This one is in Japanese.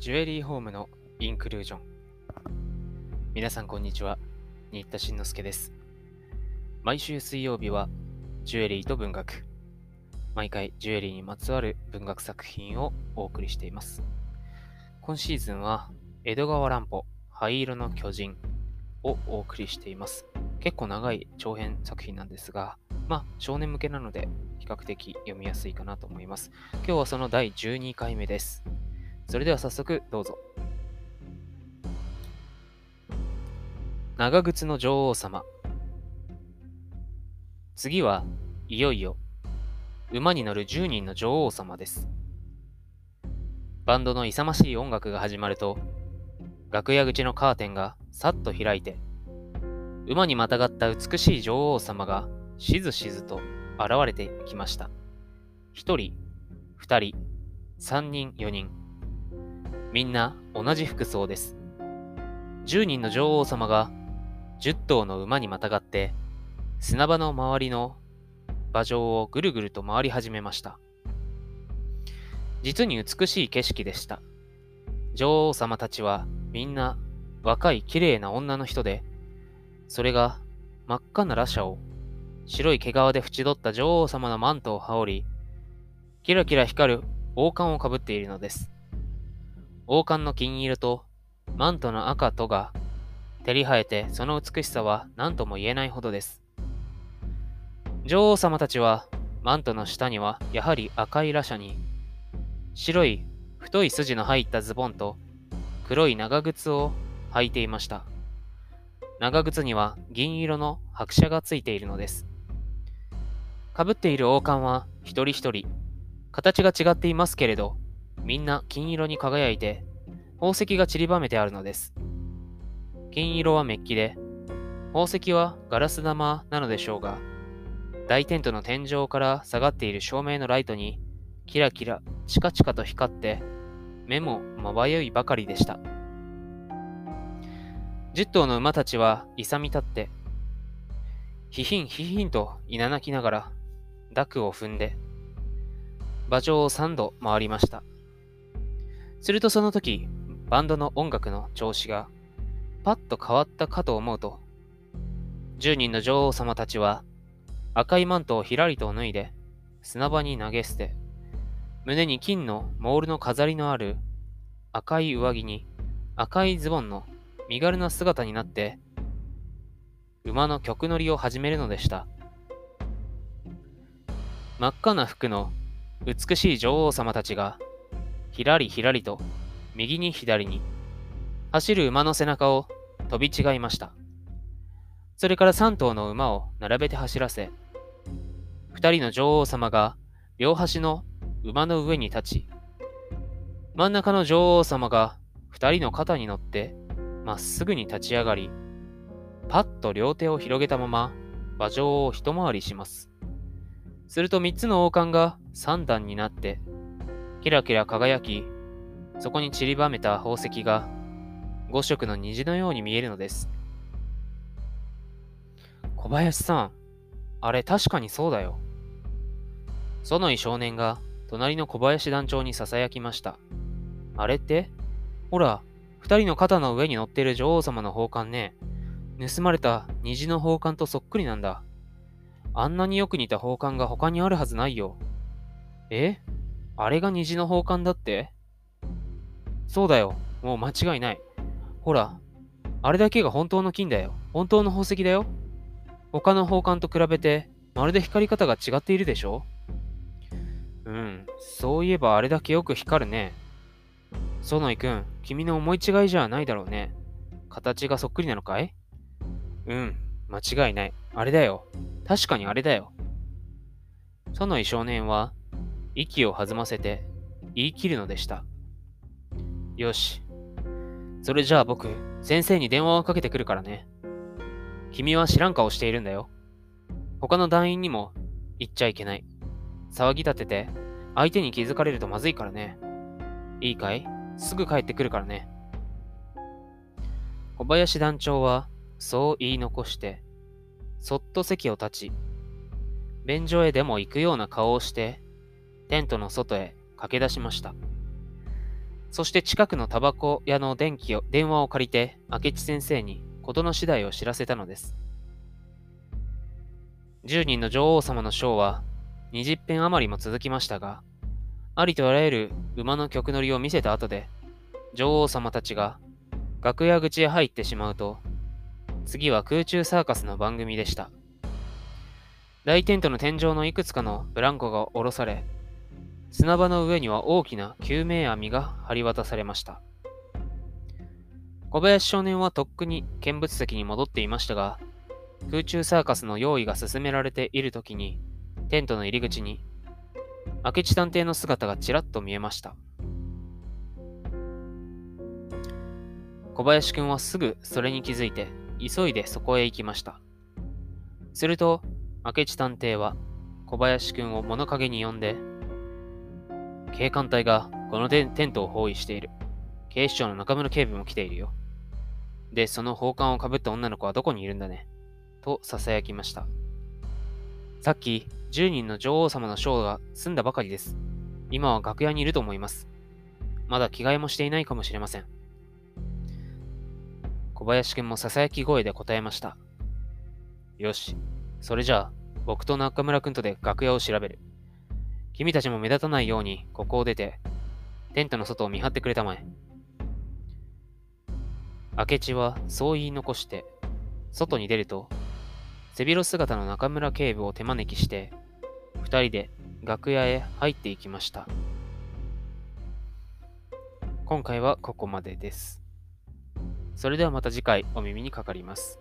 ジュエリーホームのインクルージョン。皆さんこんにちは。新田慎之介です。毎週水曜日はジュエリーと文学。毎回ジュエリーにまつわる文学作品をお送りしています。今シーズンは江戸川乱歩灰色の巨人をお送りしています。結構長い長編作品なんですが、まあ少年向けなので比較的読みやすいかなと思います。今日はその第12回目です。それでは早速どうぞ。長靴の女王様。次はいよいよ馬に乗る10人の女王様です。バンドの勇ましい音楽が始まると、楽屋口のカーテンがさっと開いて、馬にまたがった美しい女王様がしずしずと現れてきました。一人、二人、三人、四人。みんな同じ服装です。10人の女王様が10頭の馬にまたがって砂場の周りの馬上をぐるぐると回り始めました。実に美しい景色でした。女王様たちはみんな若い綺麗な女の人で、それが真っ赤な羅車を白い毛皮で縁取った女王様のマントを羽織り、キラキラ光る王冠をかぶっているのです。王冠の金色とマントの赤とが照り生えてその美しさは何とも言えないほどです。女王様たちはマントの下にはやはり赤い羅車に白い太い筋の入ったズボンと黒い長靴を履いていました。長靴には銀色の拍車がついているのです。かぶっている王冠は一人一人形が違っていますけれどみんな金色に輝いて、宝石が散りばめてあるのです。金色はメッキで、宝石はガラス玉なのでしょうが、大テントの天井から下がっている照明のライトに、キラキラ、チカチカと光って、目もまばゆいばかりでした。十頭の馬たちは勇み立って、ひひんひひんといななきながら、濁を踏んで、馬上を三度回りました。するとその時、バンドの音楽の調子がパッと変わったかと思うと、10人の女王様たちは赤いマントをひらりと脱いで砂場に投げ捨て、胸に金のモールの飾りのある赤い上着に赤いズボンの身軽な姿になって馬の曲乗りを始めるのでした。真っ赤な服の美しい女王様たちがひらりひらりと、右に左に、走る馬の背中を飛び違いました。それから3頭の馬を並べて走らせ、2人の女王様が両端の馬の上に立ち、真ん中の女王様が2人の肩に乗ってまっすぐに立ち上がり、パッと両手を広げたまま馬上を一回りします。すると3つの王冠が3段になってキラキラ輝き、そこに散りばめた宝石が五色の虹のように見えるのです。小林さん、あれ確かにそうだよ。園井少年が隣の小林団長に囁きました。あれって？ほら、二人の肩の上に乗ってる女王様の宝冠ね。盗まれた虹の宝冠とそっくりなんだ。あんなによく似た宝冠が他にあるはずないよ。え？あれが虹の宝冠だって？そうだよ。もう間違いない。ほら、あれだけが本当の金だよ。本当の宝石だよ。他の宝冠と比べて、まるで光り方が違っているでしょ？うん、そういえばあれだけよく光るね。園井くん、君の思い違いじゃないだろうね。形がそっくりなのかい？うん、間違いない。あれだよ。確かにあれだよ。園井少年は息を弾ませて言い切るのでした。よし。それじゃあ僕、先生に電話をかけてくるからね。君は知らん顔しているんだよ。他の団員にも言っちゃいけない。騒ぎ立てて、相手に気づかれるとまずいからね。いいかい？すぐ帰ってくるからね。小林団長は、そう言い残して、そっと席を立ち、便所へでも行くような顔をして、テントの外へ駆け出しました。そして近くのタバコ屋の電気を電話を借りて明智先生に事の次第を知らせたのです。10人の女王様のショーは20編余りも続きましたが、ありとあらゆる馬の曲乗りを見せた後で、女王様たちが楽屋口へ入ってしまうと、次は空中サーカスの番組でした。大テントの天井のいくつかのブランコが下ろされ、砂場の上には大きな救命網が張り渡されました。小林少年はとっくに見物席に戻っていましたが、空中サーカスの用意が進められている時に、テントの入り口に、明智探偵の姿がちらっと見えました。小林くんはすぐそれに気づいて、急いでそこへ行きました。すると、明智探偵は小林くんを物陰に呼んで、警官隊がこのテントを包囲している。警視庁の中村警部も来ているよ。で、その宝冠をかぶった女の子はどこにいるんだねと囁きました。さっき、10人の女王様のショーが済んだばかりです。今は楽屋にいると思います。まだ着替えもしていないかもしれません。小林くんも囁き声で答えました。よし、それじゃあ、僕と中村くんとで楽屋を調べる。君たちも目立たないようにここを出て、テントの外を見張ってくれたまえ。明智はそう言い残して、外に出ると、背広姿の中村警部を手招きして、二人で楽屋へ入っていきました。今回はここまでです。それではまた次回お耳にかかります。